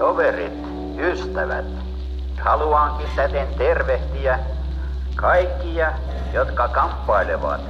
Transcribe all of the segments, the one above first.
Toverit, ystävät, haluankin täten tervehtiä kaikkia, jotka kamppailevat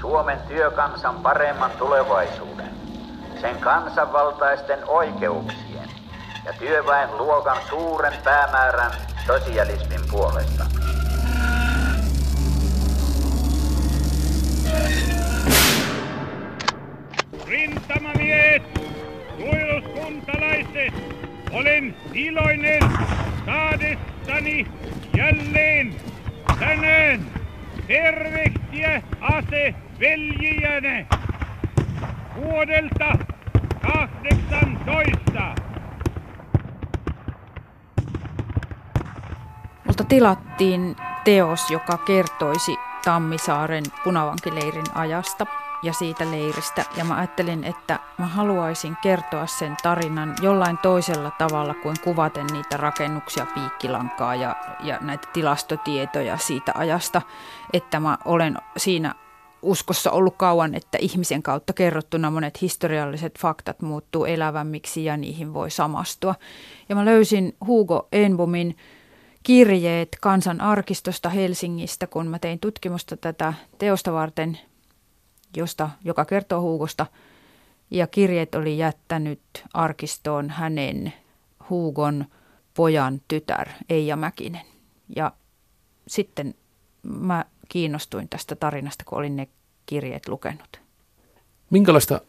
Suomen työkansan paremman tulevaisuuden, sen kansanvaltaisten oikeuksien ja työväen luokan suuren päämäärän sosialismin puolesta. Rintamamiehet, suojeluskuntalaiset, olen iloinen saadessani jälleen tänään tervehtiä ase veljiänne vuodelta 18. Multa tilattiin teos, joka kertoisi Tammisaaren punavankileirin ajasta ja siitä leiristä. Ja mä ajattelin, että mä haluaisin kertoa sen tarinan jollain toisella tavalla kuin kuvaten niitä rakennuksia, piikkilankaa ja, ja näitä tilastotietoja siitä ajasta. Että mä olen siinä uskossa ollut kauan, että ihmisen kautta kerrottuna monet historialliset faktat muuttuu elävämmiksi ja niihin voi samastua. Ja mä löysin Hugo Enbomin kirjeet kansan arkistosta Helsingistä, kun mä tein tutkimusta tätä teosta varten, josta, joka kertoo Huugosta. Ja kirjeet oli jättänyt arkistoon hänen Huugon pojan tytär Eija Mäkinen. Ja sitten mä kiinnostuin tästä tarinasta, kun olin ne kirjeet lukenut. Minkälaista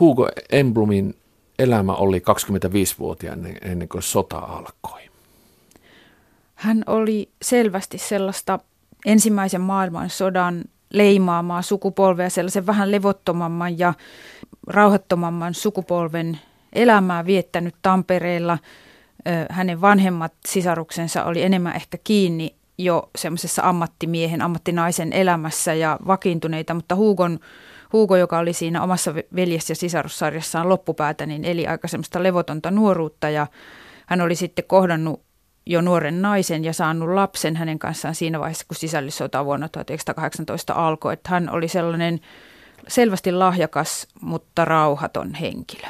Hugo Emblumin elämä oli 25-vuotiaana ennen kuin sota alkoi? Hän oli selvästi sellaista ensimmäisen maailmansodan leimaamaa sukupolvea, sellaisen vähän levottomamman ja rauhattomamman sukupolven elämää viettänyt Tampereella. Hänen vanhemmat sisaruksensa oli enemmän ehkä kiinni jo semmoisessa ammattimiehen, ammattinaisen elämässä ja vakiintuneita, mutta Hugon, Hugo, joka oli siinä omassa veljes- ja sisarussarjassaan loppupäätä, niin eli aika semmoista levotonta nuoruutta ja hän oli sitten kohdannut jo nuoren naisen ja saanut lapsen hänen kanssaan siinä vaiheessa, kun sisällissota vuonna 1918 alkoi. Että hän oli sellainen selvästi lahjakas, mutta rauhaton henkilö.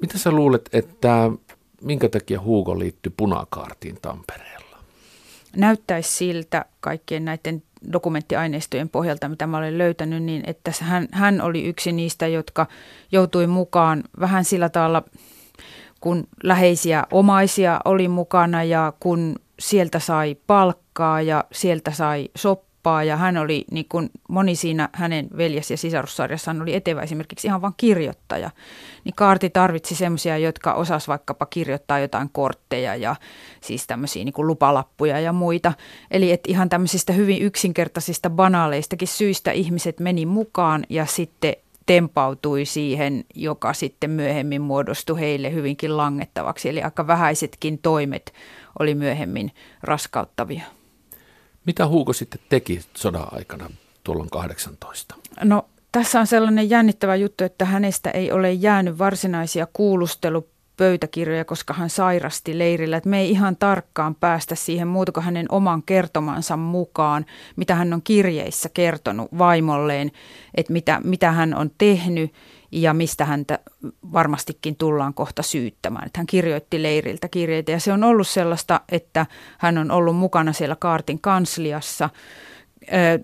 Mitä sä luulet, että minkä takia Hugo liittyi punakaartiin Tampereella? Näyttäisi siltä kaikkien näiden dokumenttiaineistojen pohjalta, mitä mä olen löytänyt, niin että hän, hän oli yksi niistä, jotka joutui mukaan vähän sillä tavalla – kun läheisiä omaisia oli mukana ja kun sieltä sai palkkaa ja sieltä sai soppaa ja hän oli, niin kuin moni siinä hänen veljes- ja sisarussarjassaan oli etevä esimerkiksi ihan vain kirjoittaja, niin Kaarti tarvitsi semmoisia, jotka osas vaikkapa kirjoittaa jotain kortteja ja siis tämmöisiä niin kuin lupalappuja ja muita. Eli että ihan tämmöisistä hyvin yksinkertaisista banaaleistakin syistä ihmiset meni mukaan ja sitten tempautui siihen, joka sitten myöhemmin muodostui heille hyvinkin langettavaksi. Eli aika vähäisetkin toimet oli myöhemmin raskauttavia. Mitä Huuko sitten teki sodan aikana tuolloin 18? No tässä on sellainen jännittävä juttu, että hänestä ei ole jäänyt varsinaisia kuulustelu pöytäkirjoja, koska hän sairasti leirillä. Et me ei ihan tarkkaan päästä siihen muuta kuin hänen oman kertomansa mukaan, mitä hän on kirjeissä kertonut vaimolleen, että mitä, mitä hän on tehnyt ja mistä häntä varmastikin tullaan kohta syyttämään. Että hän kirjoitti leiriltä kirjeitä ja se on ollut sellaista, että hän on ollut mukana siellä Kaartin kansliassa –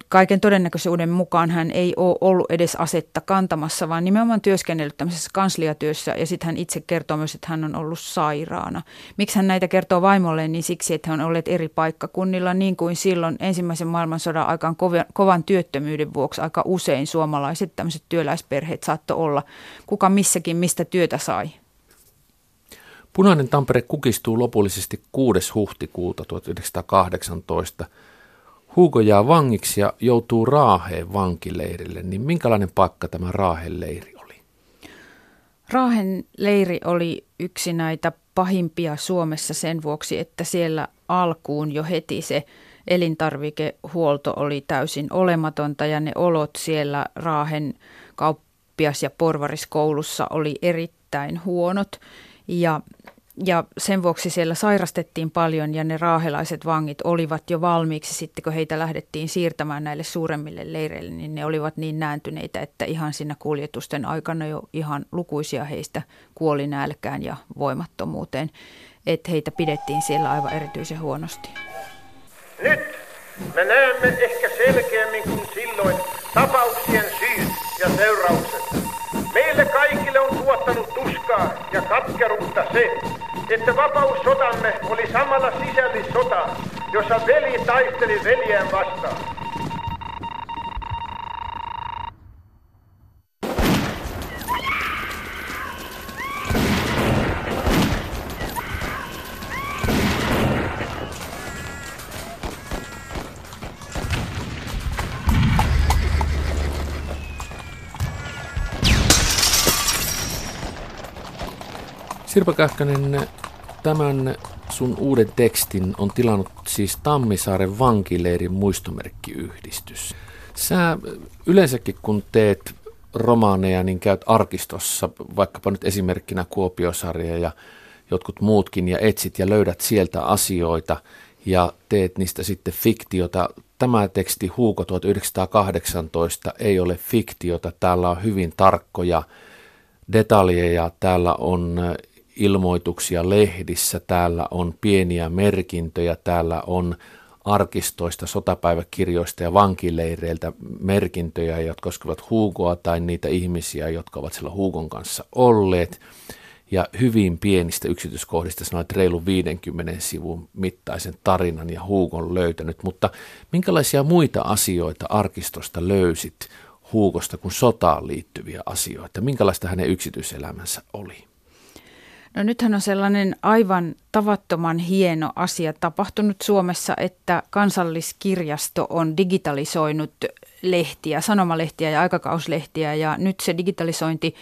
kaiken todennäköisyyden mukaan hän ei ole ollut edes asetta kantamassa, vaan nimenomaan työskennellyt tämmöisessä kansliatyössä ja sitten hän itse kertoo myös, että hän on ollut sairaana. Miksi hän näitä kertoo vaimolleen, niin siksi, että hän on olleet eri paikkakunnilla niin kuin silloin ensimmäisen maailmansodan aikaan kovan työttömyyden vuoksi aika usein suomalaiset tämmöiset työläisperheet saattoi olla, kuka missäkin mistä työtä sai. Punainen Tampere kukistuu lopullisesti 6. huhtikuuta 1918 Hugo jää vangiksi ja joutuu Raaheen vankileirille, niin minkälainen paikka tämä Raahen leiri oli? Raahen leiri oli yksi näitä pahimpia Suomessa sen vuoksi, että siellä alkuun jo heti se elintarvikehuolto oli täysin olematonta ja ne olot siellä Raahen kauppias- ja porvariskoulussa oli erittäin huonot. Ja ja sen vuoksi siellä sairastettiin paljon ja ne raahelaiset vangit olivat jo valmiiksi sitten, kun heitä lähdettiin siirtämään näille suuremmille leireille, niin ne olivat niin nääntyneitä, että ihan siinä kuljetusten aikana jo ihan lukuisia heistä kuoli nälkään ja voimattomuuteen, että heitä pidettiin siellä aivan erityisen huonosti. Nyt me näemme ehkä selkeämmin kuin silloin tapauksien syyt ja seuraukset. Meille kaikille on tuskaa ja katkeruutta se, että vapaussotamme oli samalla sisällissota, jossa veli taisteli veljään vastaan. Sirpa Kähkönen, tämän sun uuden tekstin on tilannut siis Tammisaaren vankileirin muistomerkkiyhdistys. Sä yleensäkin kun teet romaaneja, niin käyt arkistossa, vaikkapa nyt esimerkkinä Kuopiosarja ja jotkut muutkin, ja etsit ja löydät sieltä asioita ja teet niistä sitten fiktiota. Tämä teksti Huuko 1918 ei ole fiktiota, täällä on hyvin tarkkoja detaljeja, täällä on ilmoituksia lehdissä, täällä on pieniä merkintöjä, täällä on arkistoista, sotapäiväkirjoista ja vankileireiltä merkintöjä, jotka koskevat Hugoa tai niitä ihmisiä, jotka ovat siellä Hugon kanssa olleet. Ja hyvin pienistä yksityiskohdista sanoit reilu 50 sivun mittaisen tarinan ja Hugon löytänyt. Mutta minkälaisia muita asioita arkistosta löysit Huukosta kuin sotaan liittyviä asioita? Minkälaista hänen yksityiselämänsä oli? No nythän on sellainen aivan tavattoman hieno asia tapahtunut Suomessa, että kansalliskirjasto on digitalisoinut lehtiä, sanomalehtiä ja aikakauslehtiä ja nyt se digitalisointi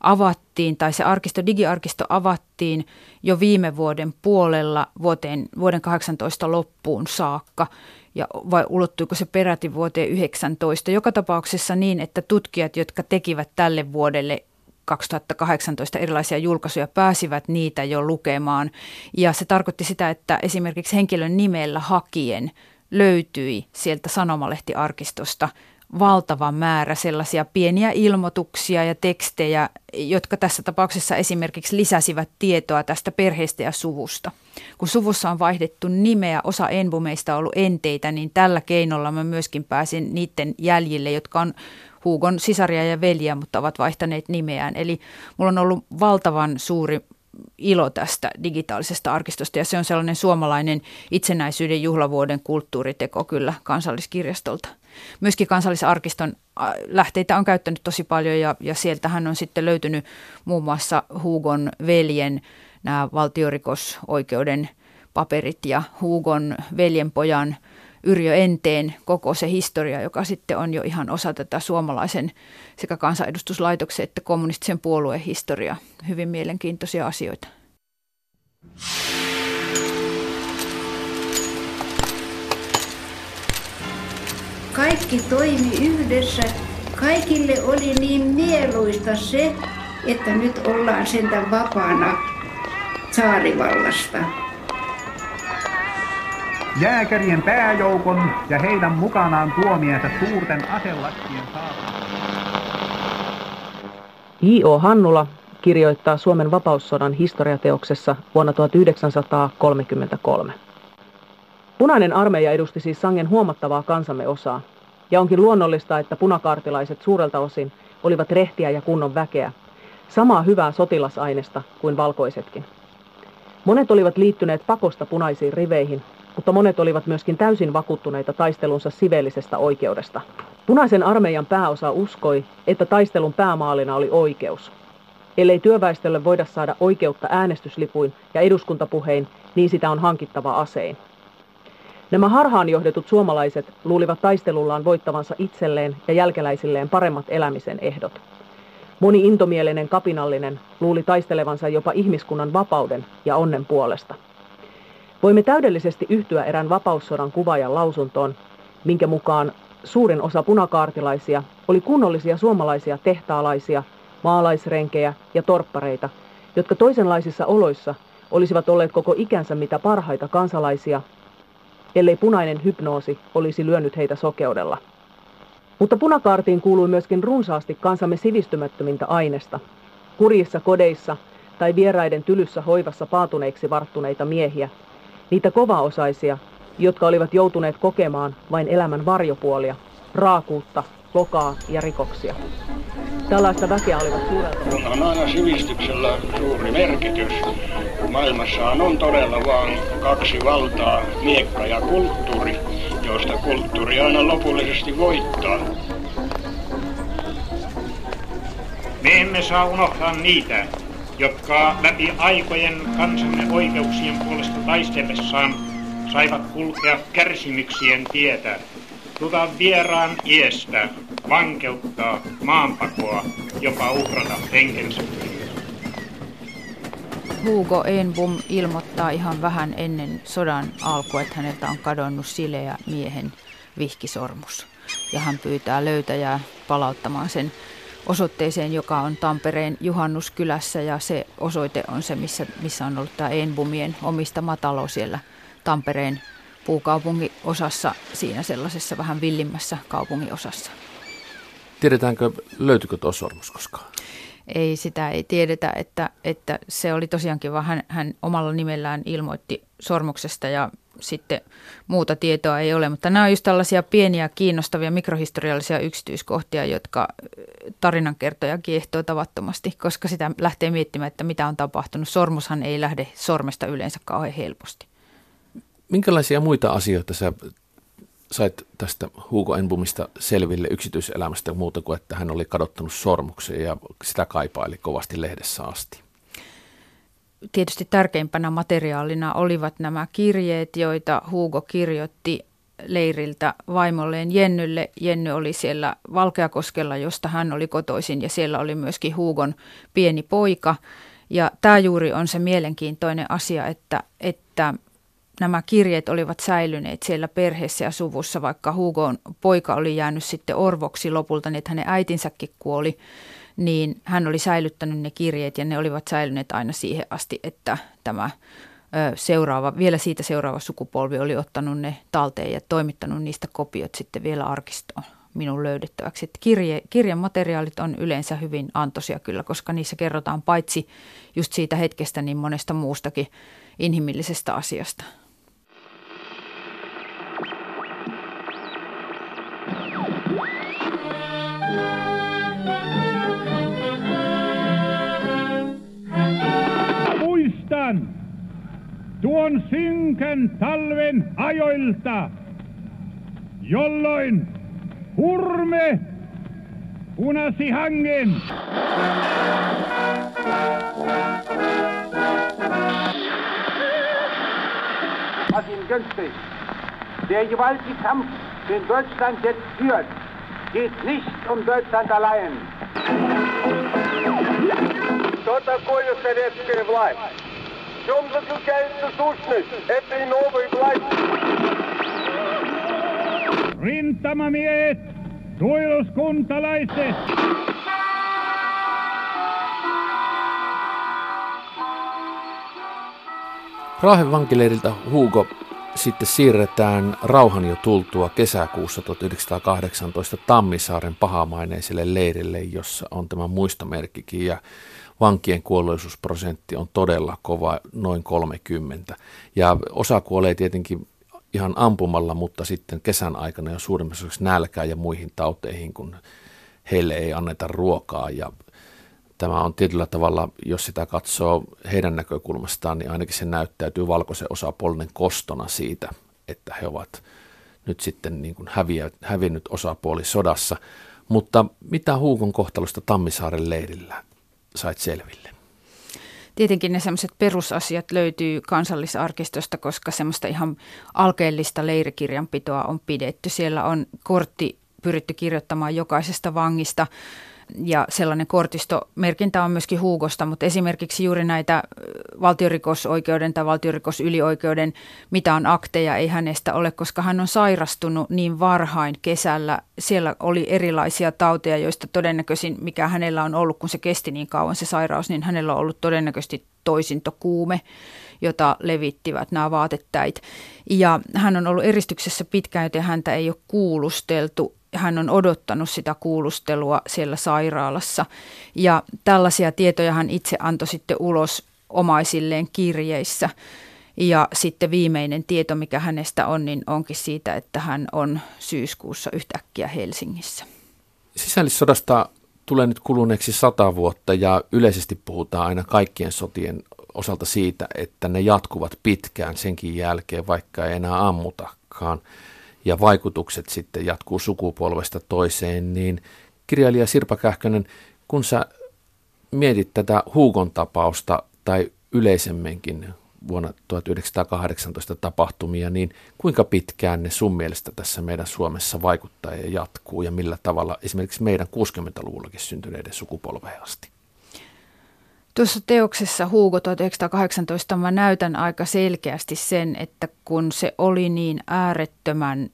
avattiin tai se arkisto, digiarkisto avattiin jo viime vuoden puolella vuoteen, vuoden 18 loppuun saakka ja vai ulottuiko se peräti vuoteen 19. Joka tapauksessa niin, että tutkijat, jotka tekivät tälle vuodelle 2018 erilaisia julkaisuja, pääsivät niitä jo lukemaan. Ja se tarkoitti sitä, että esimerkiksi henkilön nimellä hakien löytyi sieltä sanomalehtiarkistosta valtava määrä sellaisia pieniä ilmoituksia ja tekstejä, jotka tässä tapauksessa esimerkiksi lisäsivät tietoa tästä perheestä ja suvusta. Kun suvussa on vaihdettu nimeä, osa enbumeista on ollut enteitä, niin tällä keinolla mä myöskin pääsin niiden jäljille, jotka on Hugon sisaria ja veliä, mutta ovat vaihtaneet nimeään. Eli mulla on ollut valtavan suuri ilo tästä digitaalisesta arkistosta ja se on sellainen suomalainen itsenäisyyden juhlavuoden kulttuuriteko kyllä kansalliskirjastolta. Myöskin kansallisarkiston lähteitä on käyttänyt tosi paljon ja, ja sieltähän on sitten löytynyt muun muassa Hugon veljen nämä valtiorikosoikeuden paperit ja Hugon veljenpojan Yrjö Enteen koko se historia, joka sitten on jo ihan osa tätä suomalaisen sekä kansanedustuslaitoksen että kommunistisen puolueen historiaa. Hyvin mielenkiintoisia asioita. Kaikki toimi yhdessä. Kaikille oli niin mieluista se, että nyt ollaan sentään vapaana saarivallasta jääkärien pääjoukon ja heidän mukanaan tuomiensa suurten aselakkien saapumista. J.O. Hannula kirjoittaa Suomen vapaussodan historiateoksessa vuonna 1933. Punainen armeija edusti siis sangen huomattavaa kansamme osaa, ja onkin luonnollista, että punakaartilaiset suurelta osin olivat rehtiä ja kunnon väkeä, samaa hyvää sotilasainesta kuin valkoisetkin. Monet olivat liittyneet pakosta punaisiin riveihin mutta monet olivat myöskin täysin vakuuttuneita taistelunsa siveellisestä oikeudesta. Punaisen armeijan pääosa uskoi, että taistelun päämaalina oli oikeus. Ellei työväestölle voida saada oikeutta äänestyslipuin ja eduskuntapuhein, niin sitä on hankittava asein. Nämä harhaan johdetut suomalaiset luulivat taistelullaan voittavansa itselleen ja jälkeläisilleen paremmat elämisen ehdot. Moni intomielinen kapinallinen luuli taistelevansa jopa ihmiskunnan vapauden ja onnen puolesta. Voimme täydellisesti yhtyä erään vapaussodan kuvaajan lausuntoon, minkä mukaan suurin osa punakaartilaisia oli kunnollisia suomalaisia tehtaalaisia, maalaisrenkejä ja torppareita, jotka toisenlaisissa oloissa olisivat olleet koko ikänsä mitä parhaita kansalaisia, ellei punainen hypnoosi olisi lyönyt heitä sokeudella. Mutta punakaartiin kuului myöskin runsaasti kansamme sivistymättömintä ainesta. Kurjissa kodeissa tai vieraiden tylyssä hoivassa paatuneiksi varttuneita miehiä, niitä kovaosaisia, jotka olivat joutuneet kokemaan vain elämän varjopuolia, raakuutta, lokaa ja rikoksia. Tällaista väkeä olivat suurelta. On aina sivistyksellä suuri merkitys. Maailmassahan on todella vain kaksi valtaa, miekka ja kulttuuri, josta kulttuuri aina lopullisesti voittaa. Me emme saa unohtaa niitä, jotka läpi aikojen kansamme oikeuksien puolesta taistellessaan saivat kulkea kärsimyksien tietä, tuta vieraan iestä, vankeuttaa, maanpakoa, jopa uhrata henkensä. Hugo Enbum ilmoittaa ihan vähän ennen sodan alkua, että häneltä on kadonnut sileä miehen vihkisormus. Ja hän pyytää löytäjää palauttamaan sen osoitteeseen, joka on Tampereen Juhannuskylässä ja se osoite on se, missä, missä on ollut tämä Enbumien omistama talo siellä Tampereen puukaupungiosassa, siinä sellaisessa vähän villimmässä kaupunginosassa. Tiedetäänkö, löytyykö tuo sormus koskaan? Ei, sitä ei tiedetä, että, että se oli tosiaankin vaan hän, hän omalla nimellään ilmoitti sormuksesta ja sitten muuta tietoa ei ole. Mutta nämä on just tällaisia pieniä kiinnostavia mikrohistoriallisia yksityiskohtia, jotka tarinankertoja kiehtoo tavattomasti, koska sitä lähtee miettimään, että mitä on tapahtunut. Sormushan ei lähde sormesta yleensä kauhean helposti. Minkälaisia muita asioita sä sait tästä Hugo Enbumista selville yksityiselämästä muuta kuin, että hän oli kadottanut sormuksen ja sitä kaipaili kovasti lehdessä asti? Tietysti tärkeimpänä materiaalina olivat nämä kirjeet, joita Hugo kirjoitti leiriltä vaimolleen Jennylle. Jenny oli siellä Valkeakoskella, josta hän oli kotoisin ja siellä oli myöskin Hugon pieni poika. Ja tämä juuri on se mielenkiintoinen asia, että, että nämä kirjeet olivat säilyneet siellä perheessä ja suvussa, vaikka Hugon poika oli jäänyt sitten orvoksi lopulta, niin että hänen äitinsäkin kuoli, niin hän oli säilyttänyt ne kirjeet ja ne olivat säilyneet aina siihen asti, että tämä seuraava, vielä siitä seuraava sukupolvi oli ottanut ne talteen ja toimittanut niistä kopiot sitten vielä arkistoon minun löydettäväksi. Että kirje, materiaalit on yleensä hyvin antoisia kyllä, koska niissä kerrotaan paitsi just siitä hetkestä, niin monesta muustakin inhimillisestä asiasta. muistan tuon synkän talven ajoilta, jolloin hurme punasi hangen. Martin Göncke, der gewaltige Kampf, den Deutschland jetzt führt, geht nicht um Deutschland allein. Что такое советская власть? чем заключается сущность этой новой власти? Rintamamiehet, suojeluskuntalaiset, Raahen vankileiriltä Hugo sitten siirretään rauhan jo tultua kesäkuussa 1918 Tammisaaren pahamaineiselle leirille, jossa on tämä muistomerkkikin. Ja vankien kuolleisuusprosentti on todella kova, noin 30. Ja osa kuolee tietenkin ihan ampumalla, mutta sitten kesän aikana jo suurimmassa osassa nälkään ja muihin tauteihin, kun heille ei anneta ruokaa. Ja tämä on tietyllä tavalla, jos sitä katsoo heidän näkökulmastaan, niin ainakin se näyttäytyy valkoisen osapuolinen kostona siitä, että he ovat nyt sitten niin kuin häviä, hävinnyt osapuoli sodassa. Mutta mitä Huukon kohtalosta Tammisaaren leirillä sait selville? Tietenkin ne semmoiset perusasiat löytyy kansallisarkistosta, koska semmoista ihan alkeellista leirikirjanpitoa on pidetty. Siellä on kortti pyritty kirjoittamaan jokaisesta vangista. Ja sellainen kortistomerkintä on myöskin Huugosta, mutta esimerkiksi juuri näitä valtiorikosoikeuden tai valtiorikosylioikeuden mitään akteja ei hänestä ole, koska hän on sairastunut niin varhain kesällä. Siellä oli erilaisia tauteja, joista todennäköisin, mikä hänellä on ollut, kun se kesti niin kauan se sairaus, niin hänellä on ollut todennäköisesti toisintokuume, jota levittivät nämä vaatettäit. Ja hän on ollut eristyksessä pitkään, joten häntä ei ole kuulusteltu hän on odottanut sitä kuulustelua siellä sairaalassa. Ja tällaisia tietoja hän itse antoi sitten ulos omaisilleen kirjeissä. Ja sitten viimeinen tieto, mikä hänestä on, niin onkin siitä, että hän on syyskuussa yhtäkkiä Helsingissä. Sisällissodasta tulee nyt kuluneeksi sata vuotta ja yleisesti puhutaan aina kaikkien sotien osalta siitä, että ne jatkuvat pitkään senkin jälkeen, vaikka ei enää ammutakaan ja vaikutukset sitten jatkuu sukupolvesta toiseen, niin kirjailija Sirpa Kähkönen, kun sä mietit tätä Huugon tapausta tai yleisemminkin vuonna 1918 tapahtumia, niin kuinka pitkään ne sun mielestä tässä meidän Suomessa vaikuttaa ja jatkuu ja millä tavalla esimerkiksi meidän 60-luvullakin syntyneiden sukupolveen asti? Tuossa teoksessa Hugo 1918 mä näytän aika selkeästi sen, että kun se oli niin äärettömän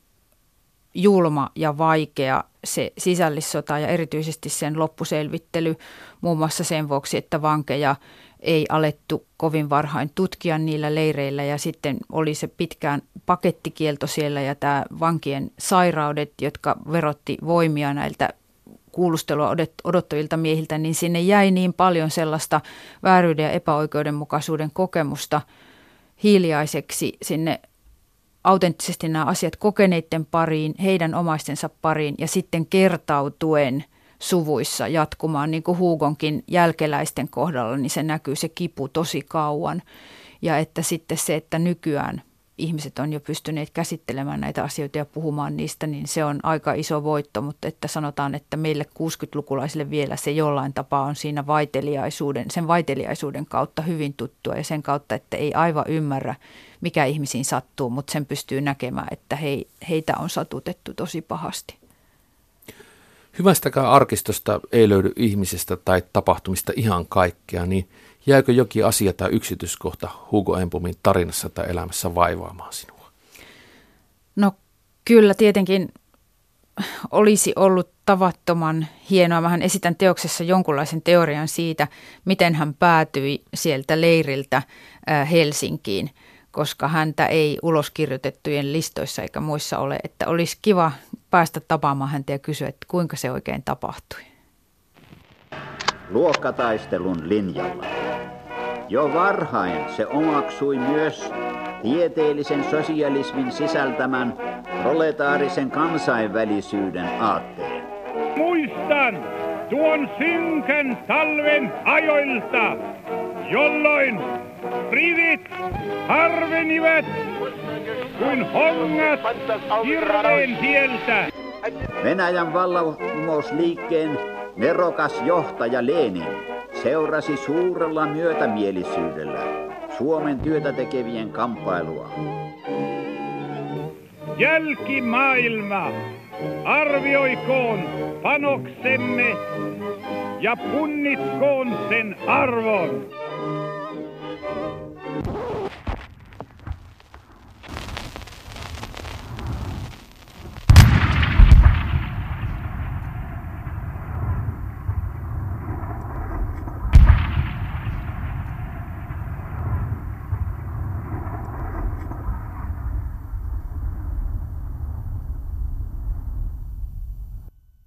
julma ja vaikea se sisällissota ja erityisesti sen loppuselvittely muun muassa sen vuoksi, että vankeja ei alettu kovin varhain tutkia niillä leireillä ja sitten oli se pitkään pakettikielto siellä ja tämä vankien sairaudet, jotka verotti voimia näiltä kuulustelua odottavilta miehiltä, niin sinne jäi niin paljon sellaista vääryyden ja epäoikeudenmukaisuuden kokemusta hiljaiseksi sinne autenttisesti nämä asiat kokeneiden pariin, heidän omaistensa pariin ja sitten kertautuen suvuissa jatkumaan, niin kuin Huugonkin jälkeläisten kohdalla, niin se näkyy se kipu tosi kauan. Ja että sitten se, että nykyään ihmiset on jo pystyneet käsittelemään näitä asioita ja puhumaan niistä, niin se on aika iso voitto, mutta että sanotaan, että meille 60-lukulaisille vielä se jollain tapaa on siinä vaiteliaisuuden, sen vaiteliaisuuden kautta hyvin tuttua ja sen kautta, että ei aivan ymmärrä, mikä ihmisiin sattuu, mutta sen pystyy näkemään, että he, heitä on satutettu tosi pahasti. Hyvästäkään arkistosta ei löydy ihmisestä tai tapahtumista ihan kaikkea, niin jääkö jokin asia tai yksityiskohta Hugo Empumin tarinassa tai elämässä vaivaamaan sinua? No kyllä tietenkin olisi ollut tavattoman hienoa. Mähän esitän teoksessa jonkunlaisen teorian siitä, miten hän päätyi sieltä leiriltä Helsinkiin – koska häntä ei uloskirjoitettujen listoissa eikä muissa ole, että olisi kiva päästä tapaamaan häntä ja kysyä, että kuinka se oikein tapahtui. Luokkataistelun linjalla. Jo varhain se omaksui myös tieteellisen sosialismin sisältämän proletaarisen kansainvälisyyden aatteen. Muistan tuon synkän talven ajoilta, jolloin rivit harvenivat kuin hongat hirveen tieltä. Venäjän vallankumousliikkeen nerokas johtaja Lenin seurasi suurella myötämielisyydellä Suomen työtä tekevien kamppailua. Jälkimaailma arvioikoon panoksemme ja punnitkoon sen arvon.